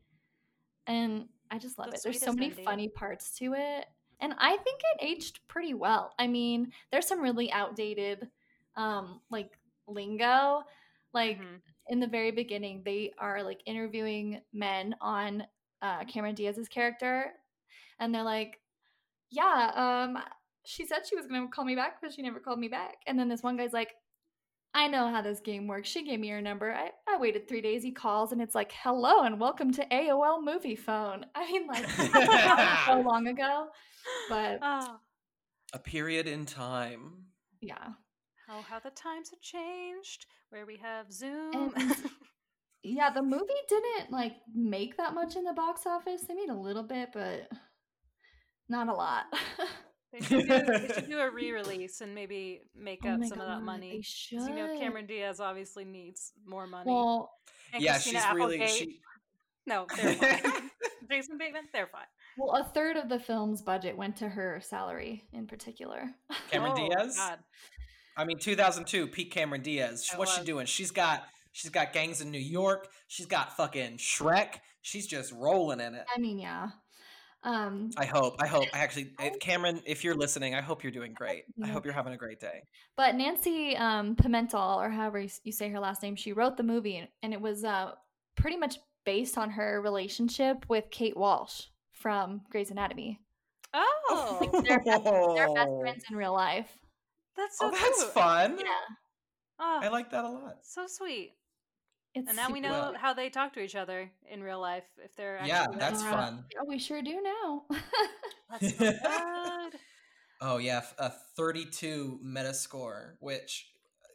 S3: and I just love
S1: The
S3: it. There's so many funny parts to it, and I think it aged pretty well. I mean, there's some really outdated, um, like lingo, like.
S1: Mhm.
S3: in the very beginning, they are like interviewing men on uh, Cameron Diaz's character, and they're like, "Yeah, um, she said she was gonna call me back, but she never called me back." And then this one guy's like, "I know how this game works. She gave me her number. I, I waited three days. He calls, and it's like, "Hello and welcome to AOL Movie Phone." I mean, like that so long ago, but
S1: Oh,
S2: A period in time.
S3: yeah,
S1: how how the times have changed. Where we have Zoom.
S3: And- yeah. The movie didn't like make that much in the box office. They made a little bit, but not a lot.
S1: They, should do, they should do a re-release and maybe make
S3: Oh
S1: up
S3: my
S1: some of that money.
S3: They
S1: 'Cause
S3: should.
S1: You know, Cameron Diaz obviously needs more money.
S3: Well,
S1: and
S2: yeah,
S1: Christina
S2: she's really
S1: Applegate.
S2: she.
S1: No, they're fine. Jason Bateman, they're fine.
S3: well, a third of the film's budget went to her salary in particular.
S2: Cameron
S1: Oh,
S2: Diaz.
S1: God.
S2: I mean, 2002, Pete Cameron Diaz.
S1: That
S2: What's she doing? She's got she's got gangs in New York. She's got fucking Shrek. She's just rolling in it.
S3: I mean, yeah. Um,
S2: I hope. I hope. I actually, if Cameron, if you're listening, I hope you're doing great. I hope you're having a great day.
S3: but Nancy um, Pimental, or however you say her last name, she wrote the movie, and- and it was uh, pretty much based on her relationship with Kate Walsh from Grey's Anatomy.
S1: Oh,
S3: They're best, they're best friends in real life.
S1: that's so
S2: oh, that's
S1: cute.
S2: fun.
S3: Yeah,
S1: Oh,
S2: I like that a lot.
S1: so sweet.
S3: It's
S1: And now we know
S2: Well-
S1: how they talk to each other in real life if they're actually
S2: Yeah, that's
S1: that.
S3: Yeah.
S2: fun.
S3: Oh, we sure do now.
S1: That's so good.
S2: Oh yeah, a 32 Metascore, which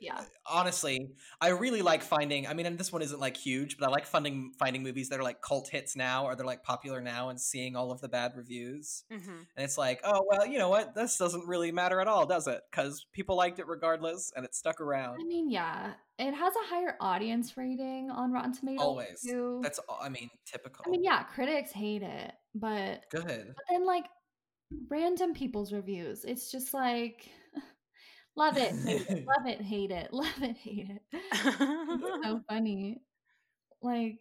S3: Yeah.
S2: honestly, I really like finding. I mean, and this one isn't like huge, but I like finding finding movies that are like cult hits now, or they're like popular now, and seeing all of the bad reviews.
S1: hmm
S2: And it's like, oh well, you know what? This doesn't really matter at all, does it? Because people liked it regardless, and it stuck around.
S3: I mean, yeah, it has a higher audience rating on Rotten Tomatoes.
S2: Always.
S3: Too.
S2: That's, all- I mean, typical.
S3: I mean, yeah, critics hate it, but
S2: Good.
S3: but then like random people's reviews, it's just like love it, it, love it, hate it, love it, hate it. It's so funny. Like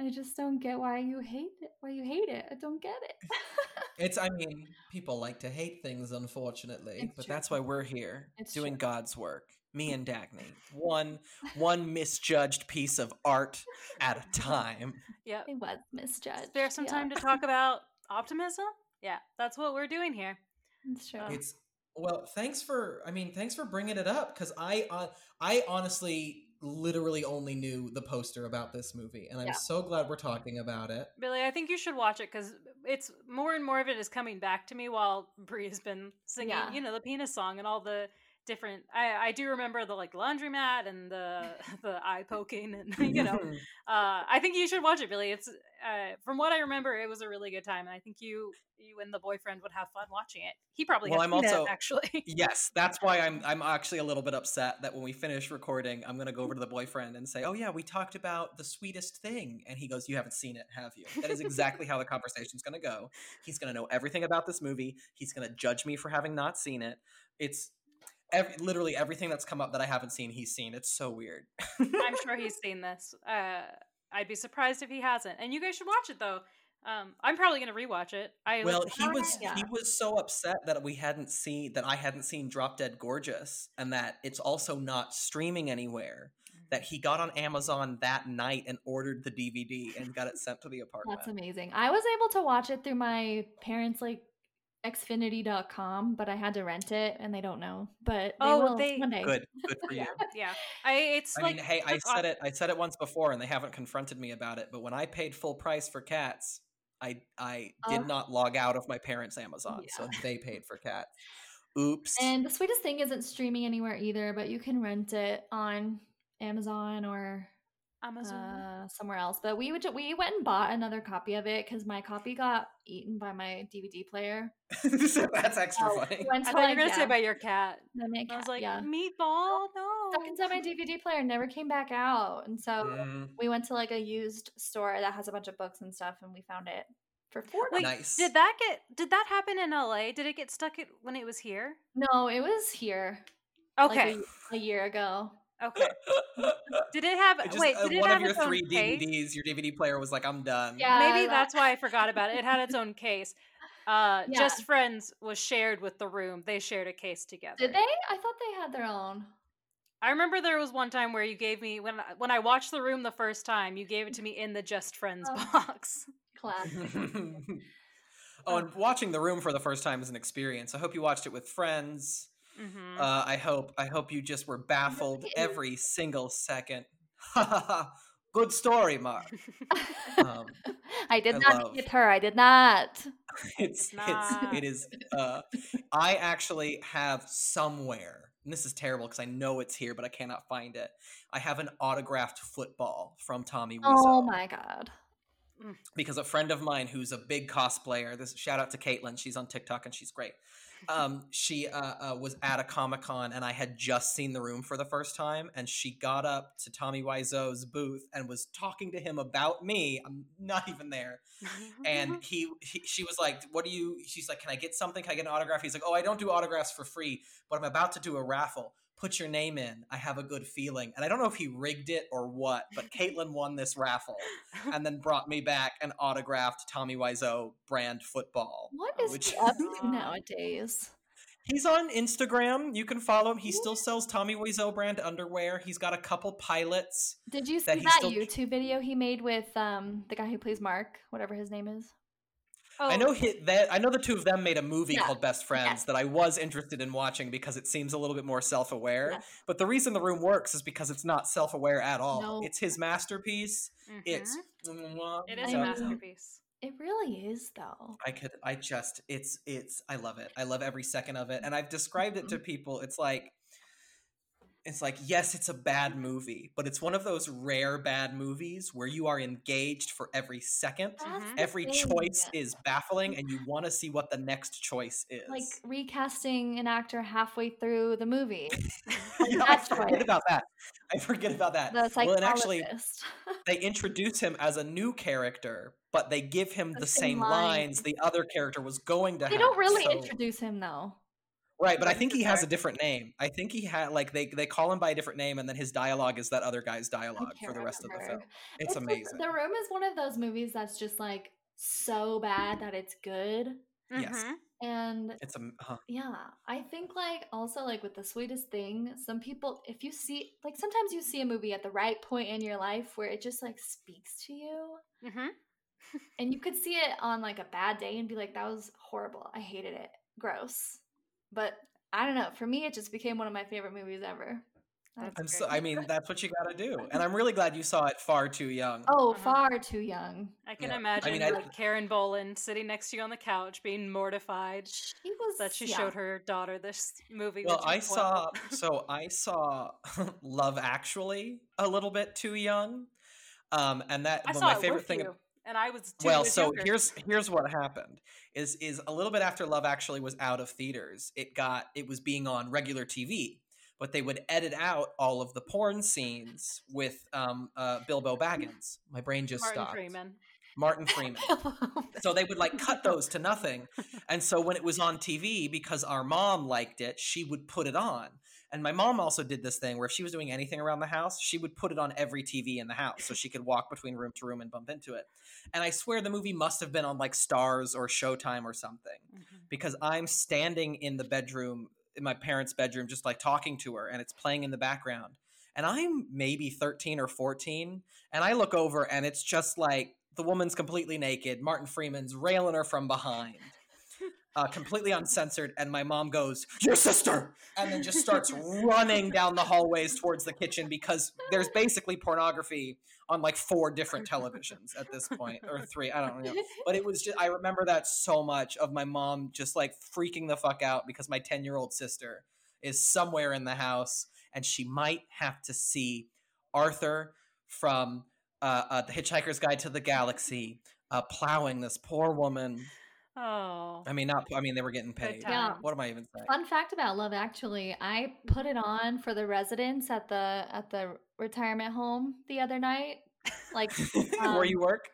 S3: I just don't get why you hate it. Why you hate it? I don't get it.
S2: It's, I mean, people like to hate things, unfortunately,
S3: It's
S2: but
S3: true.
S2: that's why we're here
S3: It's
S2: doing
S3: true.
S2: God's work. Me and Dagny, one one misjudged piece of art at a time.
S1: yep.
S3: it was misjudged.
S1: Spare some
S3: yeah.
S1: time to talk about optimism. Yeah, that's what we're doing here.
S3: It's true.
S2: It's well, thanks for. I mean, thanks for bringing it up because I, uh, I honestly, literally only knew the poster about this movie, and I'm
S3: Yeah.
S2: so glad we're talking about it.
S1: Billy, I think you should watch it because it's more and more of it is coming back to me while Brie has been singing,
S3: Yeah.
S1: you know, the penis song and all the different. I I do remember the like laundromat and the the eye poking and you know. Uh, I think you should watch it, Billy. It's uh, from what I remember, it was a really good time, and I think you you and the boyfriend would have fun watching it. He probably
S2: Well, I'm
S1: seen it,
S2: also-
S1: actually.
S2: yes, that's why I'm. I'm actually a little bit upset that when we finish recording, I'm gonna go over to the boyfriend and say, "Oh yeah, we talked about the sweetest thing," and he goes, "You haven't seen it, have you?" That is exactly how the conversation's gonna go. He's gonna know everything about this movie. He's gonna judge me for having not seen it. It's. Ev- literally everything that's come up that I haven't seen, he's seen. It's so weird.
S1: I'm sure he's seen this. Uh, I'd be surprised if he hasn't. And you guys should watch it though. Um, I'm probably gonna rewatch it. I
S2: Well,
S1: looked
S2: he
S1: at
S2: was
S3: yeah.
S2: he was so upset that we hadn't seen that I hadn't seen Drop Dead Gorgeous and that it's also not streaming anywhere. That he got on Amazon that night and ordered the DVD and got it sent to the apartment.
S3: That's amazing. I was able to watch it through my parents' like xfinity.com, but I had to rent it and they don't know. But they
S1: Oh,
S3: will
S1: they-
S3: one day.
S2: Good, good for you.
S1: yeah. I it's
S2: I
S1: like
S2: mean, hey, I
S1: took off-
S2: said it. I said it once before, and they haven't confronted me about it. But when I paid full price for Cats, I I did
S3: Uh,
S2: not log out of my parents' Amazon, so they paid for Cats. Oops.
S3: And the sweetest thing isn't streaming anywhere either, but you can rent it on Amazon or
S1: Amazon.
S3: uh, somewhere else. But we would ju- we went and bought another copy of it because my copy got eaten by my DVD player.
S2: so that's extra
S3: So
S2: funny.
S3: we went
S1: I thought you were gonna
S3: yeah,
S1: say by your cat.
S3: the main
S1: I was like,
S3: yeah.
S1: meatball, no.
S3: stuck inside my DVD player, never came back out, and so
S2: Mm,
S3: we went to like a used store that has a bunch of books and stuff, and we found it for four.
S1: Wait,
S2: nice.
S1: Did that get? Did that happen in LA? Did it get stuck it when it was here?
S3: No, it was here.
S1: Okay.
S3: like a, a year ago.
S1: Okay. Did it have?
S2: It just,
S1: wait.
S2: uh,
S1: Did it
S2: one
S1: have
S2: of your
S1: its own
S2: three
S1: case?
S2: DVDs, your DVD player was like, "I'm done."
S3: Yeah,
S1: Maybe
S3: that-
S1: that's why I forgot about it. It had its own case. Uh,
S3: Yeah.
S1: Just Friends was shared with the room. They shared a case together.
S3: Did they? I thought they had their own.
S1: I remember there was one time where you gave me when I- when I watched the room the first time, you gave it to me in the Just Friends
S3: Oh.
S1: box.
S3: Class.
S2: oh, and watching The Room for the first time is an experience. I hope you watched it with friends.
S1: Hmm
S2: Uh, I hope I hope you just were baffled every single second. Ha ha ha! Good story, Mark. Um,
S3: I did
S2: I
S3: not
S2: love-
S3: hit her. I did not.
S2: it's it's
S1: not.
S2: it is. Uh, I actually have somewhere, and this is terrible because I know it's here, but I cannot find it. I have an autographed football from Tommy Wiseau.
S3: Oh my god.
S2: because a friend of mine who's a big cosplayer this shout out to caitlin she's on tiktok and she's great um, she uh, uh, was at a comic-con and i had just seen the room for the first time and she got up to tommy wiseau's booth and was talking to him about me. I'm not even there. And he, he she was like what do you she's like can i get something? Can i get an autograph? He's like oh i don't do autographs for free but i'm about to do a raffle put your name in i have a good feeling. And i don't know if he rigged it or what but caitlin won this raffle and then brought me back an autographed tommy wiseau brand football
S3: What is
S2: which
S3: up nowadays?
S2: he's on instagram. You can follow him. He still sells tommy wiseau brand underwear. He's got a couple pilots
S3: Did you see
S2: that
S3: that,
S2: still-
S3: YouTube video he made with um the guy who plays Mark, whatever his name is?
S1: Oh,
S2: I know hit that. I know the two of them made a movie
S3: Yeah.
S2: called Best Friends that I was interested in watching because it seems a little bit more self-aware.
S3: Yeah.
S2: But the reason the room works is because it's not self-aware at all.
S3: No.
S2: It's his masterpiece. It's
S1: mhm. It is
S3: I
S1: a
S3: know.
S1: masterpiece.
S3: It really is, though.
S2: I could I just it's it's I love it. I love every second of it. And I've described it to people. It's like it's like yes, it's a bad movie, but it's one of those rare bad movies where you are engaged for every second.
S3: That's
S1: Mhm.
S2: Every choice is baffling and you want to see what the next choice is.
S3: like recasting an actor halfway through the movie.
S2: Yeah, I forget
S3: right.
S2: about that. I forget about that.
S3: The
S2: well, and actually, they introduce him as a new character, but they give him
S3: The
S2: the,
S3: same
S2: same
S3: lines.
S2: lines the other character was going to
S3: they
S2: have.
S3: don't really
S2: so-
S3: introduce him though.
S2: Right, but I think he has a different name. I think he had like they they call him by a different name, and then his dialogue is that other guy's dialogue for the rest of the film. It's,
S3: like-
S2: amazing.
S3: the Room is one of those movies that's just like so bad that it's good.
S2: Yes.
S1: Mhm.
S3: And
S2: It's a uh,
S3: yeah, I think like also like with the sweetest thing, some people if you see like sometimes you see a movie at the right point in your life where it just like speaks to you.
S1: Mhm.
S3: And you could see it on like a bad day and be like, that was horrible. I hated it. Gross. But I don't know. For me, it just became one of my favorite movies ever.
S2: I'm so I mean that's what you got to do, and I'm really glad you saw it far too young.
S3: Oh,
S1: Uh-huh.
S3: far too young.
S1: I can
S2: Yeah. I
S1: imagine
S2: mean, I-
S1: Karen Boland sitting next to you on the couch, being mortified
S3: She was
S1: that she
S3: yeah.
S1: showed her daughter this movie.
S2: Well,
S1: which you
S2: I saw so I saw Love Actually a little bit too young, um, and that
S1: I
S2: but
S1: saw
S2: my
S1: it
S2: favorite
S1: with
S2: thing.
S1: you, and I was
S2: well, so
S1: younger.
S2: here's here's what happened is is a little bit after Love Actually was out of theaters, it got it was being on regular TV, but they would edit out all of the porn scenes with um, uh, Bilbo Baggins. My brain just stopped.
S1: Martin
S2: stopped.
S1: Freeman.
S2: Martin Freeman. so they would like cut those to nothing and so when it was on tv because our mom liked it she would put it on and my mom also did this thing where if she was doing anything around the house she would put it on every tv in the house so she could walk between room to room and bump into it. And i swear the movie must have been on like Starz or showtime or something
S1: Mhm.
S2: because i'm standing in the bedroom in my parents bedroom just like talking to her and it's playing in the background. And i'm maybe 13 or 14 and i look over and it's just like the woman's completely naked martin freeman's railing her from behind uh, completely uncensored and my mom goes your sister! And then just starts running down the hallways towards the kitchen because there's basically pornography on like four different televisions at this point or three i don't know. But it was just i remember that so much of my mom just like freaking the fuck out because my 10 year old sister is somewhere in the house and she might have to see arthur from uh, uh, the hitchhiker's guide to the galaxy uh, plowing this poor woman
S1: Oh,
S2: i mean not i mean they were getting paid
S3: Yeah.
S2: what am i even saying
S3: Fun fact about Love Actually, I put it on for the residents at the at the retirement home the other night. Like
S2: where
S3: um,
S2: you work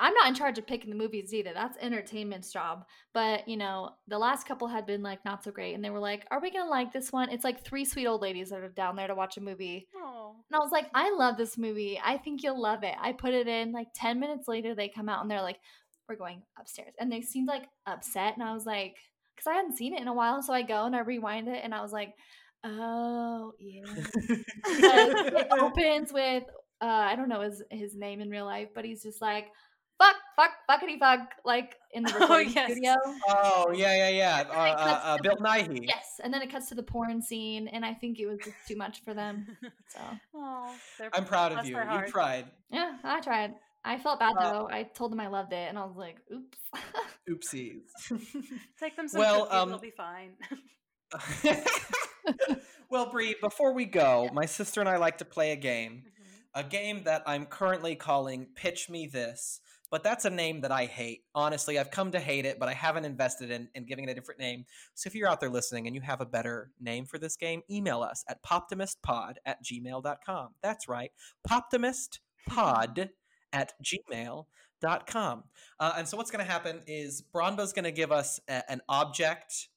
S3: I'm not in charge of picking the movies either. That's entertainment's job. But you know, the last couple had been like not so great, and they were like, "Are we gonna like this one?" It's like three sweet old ladies that are down there to watch a movie,
S1: oh,
S3: and I was like, "I love this movie. I think you'll love it." I put it in. Like ten minutes later, they come out and they're like, "We're going upstairs," and they seemed like upset, and I was like, because I hadn't seen it in a while, so I go and I rewind it, and I was like, "Oh yeah." It opens with uh, I don't know his his name in real life, but he's just like fuck, fuck, fuckity fuck, like in the
S1: Oh,
S3: recording
S1: yes.
S3: studio.
S2: oh yeah yeah yeah uh, uh, uh, bill nighy
S3: Yes, and then it cuts to the porn scene, and I think it was just too much for them. So
S1: oh,
S2: i'm proud of you you tried
S3: yeah, I tried. I felt bad
S2: Uh,
S3: though. I told them I loved it, and I was like, "Oops."
S2: oopsies
S1: Take them some
S2: Well,
S1: cookies,
S2: um,
S1: they'll be fine.
S2: well Bree, before we go
S3: Yeah.
S2: my sister and i like to play a game
S1: Mhm.
S2: a game that i'm currently calling pitch me this but that's a name that i hate honestly i've come to hate it but i haven't invested in, in giving it a different name so if you're out there listening and you have a better name for this game email us at poptimistpod at gmail.com that's right poptimistpod at gmail.com uh, and so what's going to happen is Bronba's going to give us a- an object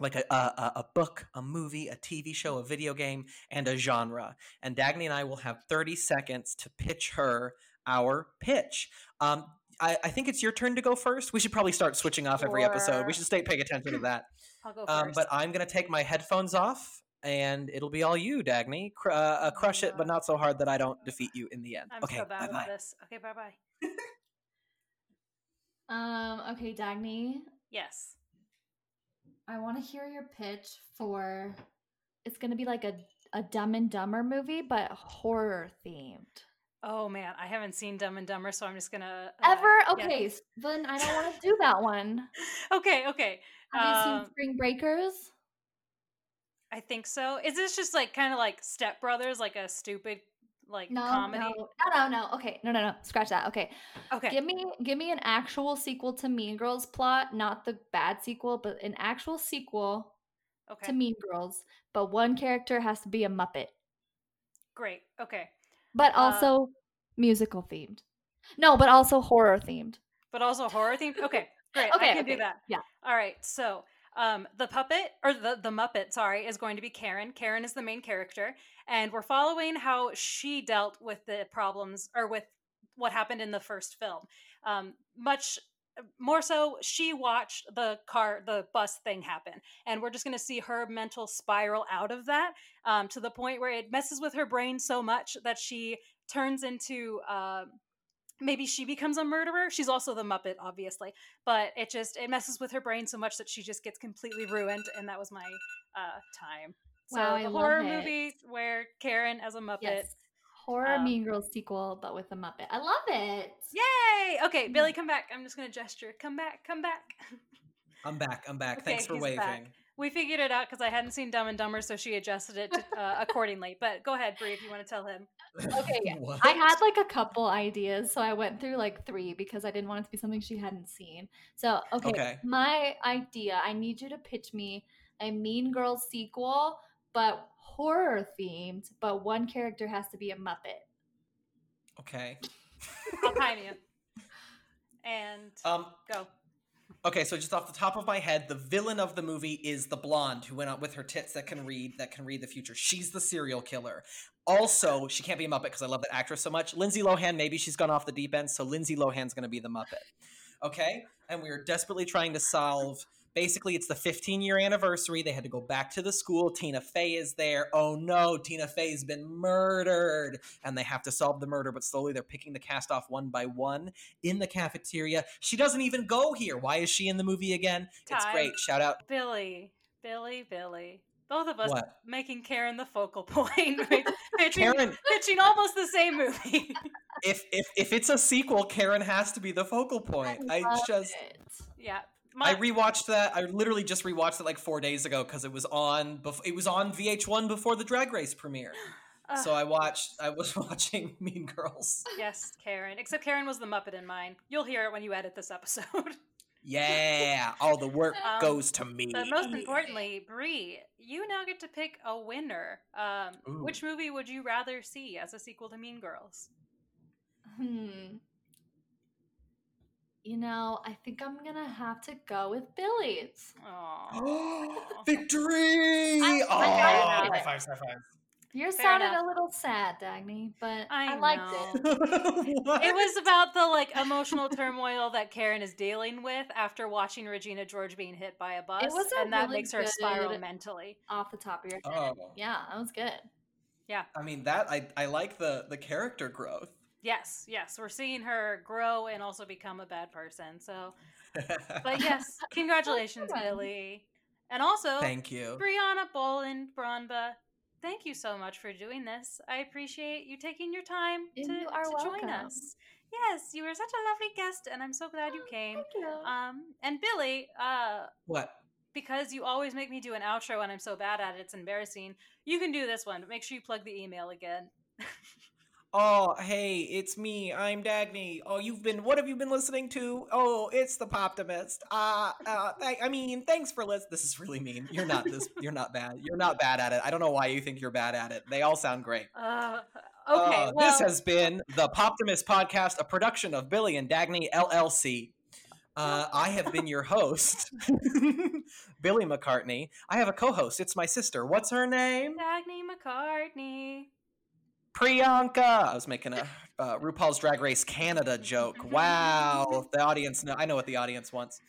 S2: like a, a, a- book, a movie, a TV show, a video game, and a genre. And Dagny and I will have 30 seconds to pitch her our pitch. Um, I, I think it's your turn to go first. We should probably start switching off every episode. We should stay paying attention to that.
S1: I'll go
S2: Um, but I'm going to take my headphones off. And it'll be all you, Dagny. Cr- uh, uh, crush it, but not so hard that I don't defeat you in the end.
S1: I'm
S2: okay,
S1: so bad
S2: bye-bye.
S1: this. Okay, bye bye.
S3: um. Okay, Dagny.
S1: Yes.
S3: I want to hear your pitch for. It's gonna be like a a Dumb and Dumber movie, but horror themed.
S1: Oh man, I haven't seen Dumb and Dumber, so I'm just gonna uh,
S3: Ever? Okay, s- then I don't want to do that one.
S1: Okay, okay.
S3: Have you
S1: Um,
S3: seen Spring Breakers?
S1: I think so. Is this just like kind of like Step Brothers, like a stupid like
S3: No,
S1: comedy?
S3: no, no, no, no. Okay, no, no, no. Scratch that. Okay,
S1: Okay.
S3: give me, give me an actual sequel to Mean Girls plot, not the bad sequel, but an actual sequel
S1: okay.
S3: to Mean Girls. But one character has to be a Muppet,
S1: Great. Okay.
S3: but
S1: Uh,
S3: also musical themed. No, but also horror themed.
S1: But also horror themed. Okay. Great.
S3: Okay,
S1: I can do that.
S3: yeah.
S1: All right. So, um, the puppet or the the Muppet, sorry, is going to be Karen. Karen is the main character, and we're following how she dealt with the problems or with what happened in the first film. Um, much more so, she watched the car, the bus thing happen, and we're just going to see her mental spiral out of that um, to the point where it messes with her brain so much that she turns into. Um, maybe she becomes a murderer she's also the muppet obviously but it just it messes with her brain so much that she just gets completely ruined and that was my uh time so
S3: Wow, I
S1: the
S3: love
S1: horror
S3: it.
S1: movie where karen as a muppet
S3: Yes, horror
S1: Um,
S3: Mean Girls sequel, but with a Muppet. I love it.
S1: yay okay billy come back i'm just gonna gesture come back come back
S2: I'm back. I'm back.
S1: Okay,
S2: Thanks for waving.
S1: back. We figured it out because i hadn't seen dumb and dumber so she adjusted it to, uh, accordingly but go ahead Brie, if you want to tell him
S3: Okay, yeah. I had like a couple ideas, so I went through like three because I didn't want it to be something she hadn't seen. So, okay,
S2: Okay.
S3: my idea I need you to pitch me a Mean Girls sequel, but horror themed, but one character has to be a Muppet.
S2: Okay.
S1: i'll time you and
S2: Um.
S1: go
S2: Okay, so just off the top of my head, the villain of the movie is the blonde who went out with her tits that can read that can read the future. She's the serial killer. Also, she can't be a Muppet because I love that actress so much. Lindsay Lohan, maybe she's gone off the deep end, so Lindsay Lohan's going to be the Muppet. Okay, and we are desperately trying to solve. Basically, it's the 15 year anniversary. They had to go back to the school. Tina Fey is there. Oh no, Tina Fey's been murdered. And they have to solve the murder, but slowly they're picking the cast off one by one in the cafeteria. She doesn't even go here. Why is she in the movie again? It's great. Shout out.
S1: Billy, Billy, Billy. Both of us
S2: What?
S1: making Karen the focal point, pitching,
S2: Karen,
S1: pitching almost the same movie.
S2: if if if it's a sequel, Karen has to be the focal point. I
S3: love
S2: just
S3: it.
S1: yeah,
S2: I rewatched that. I literally just rewatched it like four days ago because it was on. Bef- it was on VH1 before the Drag Race premiere.
S1: uh,
S2: So I watched. I was watching Mean Girls.
S1: yes, Karen. Except Karen was the Muppet in mine. You'll hear it when you edit this episode.
S2: Yeah, all the work
S1: Um,
S2: goes to me.
S1: but most importantly, Brie, you now get to pick a winner. Um, which movie would you rather see as a sequel to Mean Girls?
S3: Hmm. You know, I think I'm gonna have to go with Billy's.
S1: Oh,
S2: Victory!
S3: I-
S2: oh,
S3: I
S2: high
S1: it.
S2: fives, high fives.
S3: Yours sounded
S1: enough.
S3: a little sad, Dagny, but I,
S1: I
S3: liked it.
S1: It was about the like emotional turmoil that Karen is dealing with after watching Regina George being hit by a bus,
S3: was a
S1: and that makes her spiral mentally.
S3: Off the top of your head.
S2: Oh.
S3: Yeah, that was good.
S2: Yeah, I mean that I I like the the character growth.
S1: Yes, yes, we're seeing her grow and also become a bad person. So, but yes, congratulations,
S3: one.
S1: Billy, and also
S2: Thank you.
S1: Brianna Boland Bronba. Thank you so much for doing this. I appreciate you taking your time to,
S3: You are
S1: to join us. Yes, you were such a lovely guest, and I'm so glad you came.
S3: Thank you.
S1: Um, and Billy, uh,
S2: What?
S1: because you always make me do an outro and I'm so bad at it, it's embarrassing. You can do this one, but make sure you plug the email again.
S2: Oh, hey, it's me. I'm Dagny. Oh, you've been. What have you been listening to? Oh, it's the Poptimist. Uh, uh th- I mean, thanks for listening. This is really mean. You're not this. You're not bad. You're not bad at it. I don't know why you think you're bad at it. They all sound great.
S1: Uh, okay,
S2: Uh,
S1: well,
S2: this has been the Poptimist podcast, a production of Billy and Dagny LLC. Uh, I have been your host, Billy McCartney. I have a co-host. It's my sister. What's her name?
S1: Dagny McCartney.
S2: Priyanka. I was making a uh, RuPaul's Drag Race Canada joke. Wow, the audience. Know, I know what the audience wants.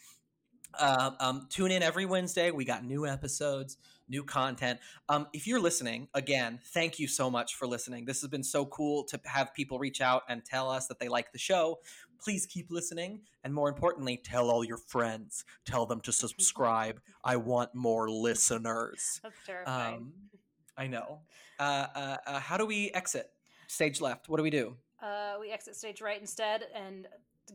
S2: Uh, um, tune in every Wednesday. We got new episodes, new content. Um, if you're listening, again, thank you so much for listening. This has been so cool to have people reach out and tell us that they like the show. Please keep listening, and more importantly, tell all your friends. Tell them to subscribe. I want more listeners.
S1: That's terrifying.
S2: I know. Uh, uh, uh, how do we exit? Stage left. What do we do?
S1: uh, we exit stage right instead and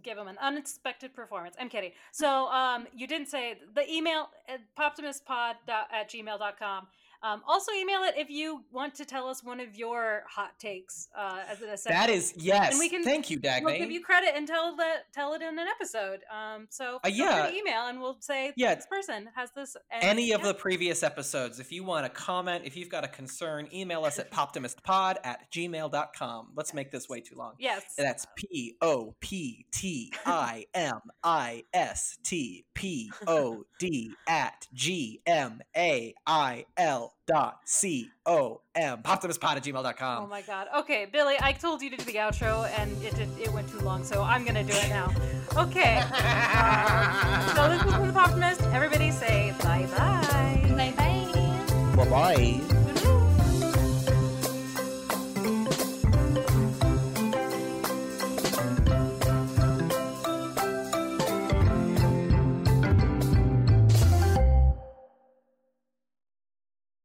S1: give them an unexpected performance. I'm kidding. So um, you didn't say the email at poptimistpod at gmail.com. Um, also, email it if you want to tell us one of your hot takes uh, as an essential.
S2: That is yes.
S1: And we can-
S2: Thank you, Dagny.
S1: We'll give you credit and tell the tell it in an episode. Um, so
S2: Uh, yeah.
S1: email and we'll say
S2: Yeah.
S1: this person has this. and-
S2: any of
S1: yeah.
S2: the previous episodes. If you want to comment, if you've got a concern, email us at poptimistpod at gmail.com. Let's make this way too long.
S1: yes,
S2: That's P O P T I M I S T P O D at G M A I L dot C O M. Poptimistpod at gmail.com.
S1: Oh my god. Okay, Billy, I told you to do the outro and it did, it went too long, so I'm gonna do it now. Okay. So this was from the Poptimist. Everybody say bye bye.
S3: Bye bye.
S2: Bye bye.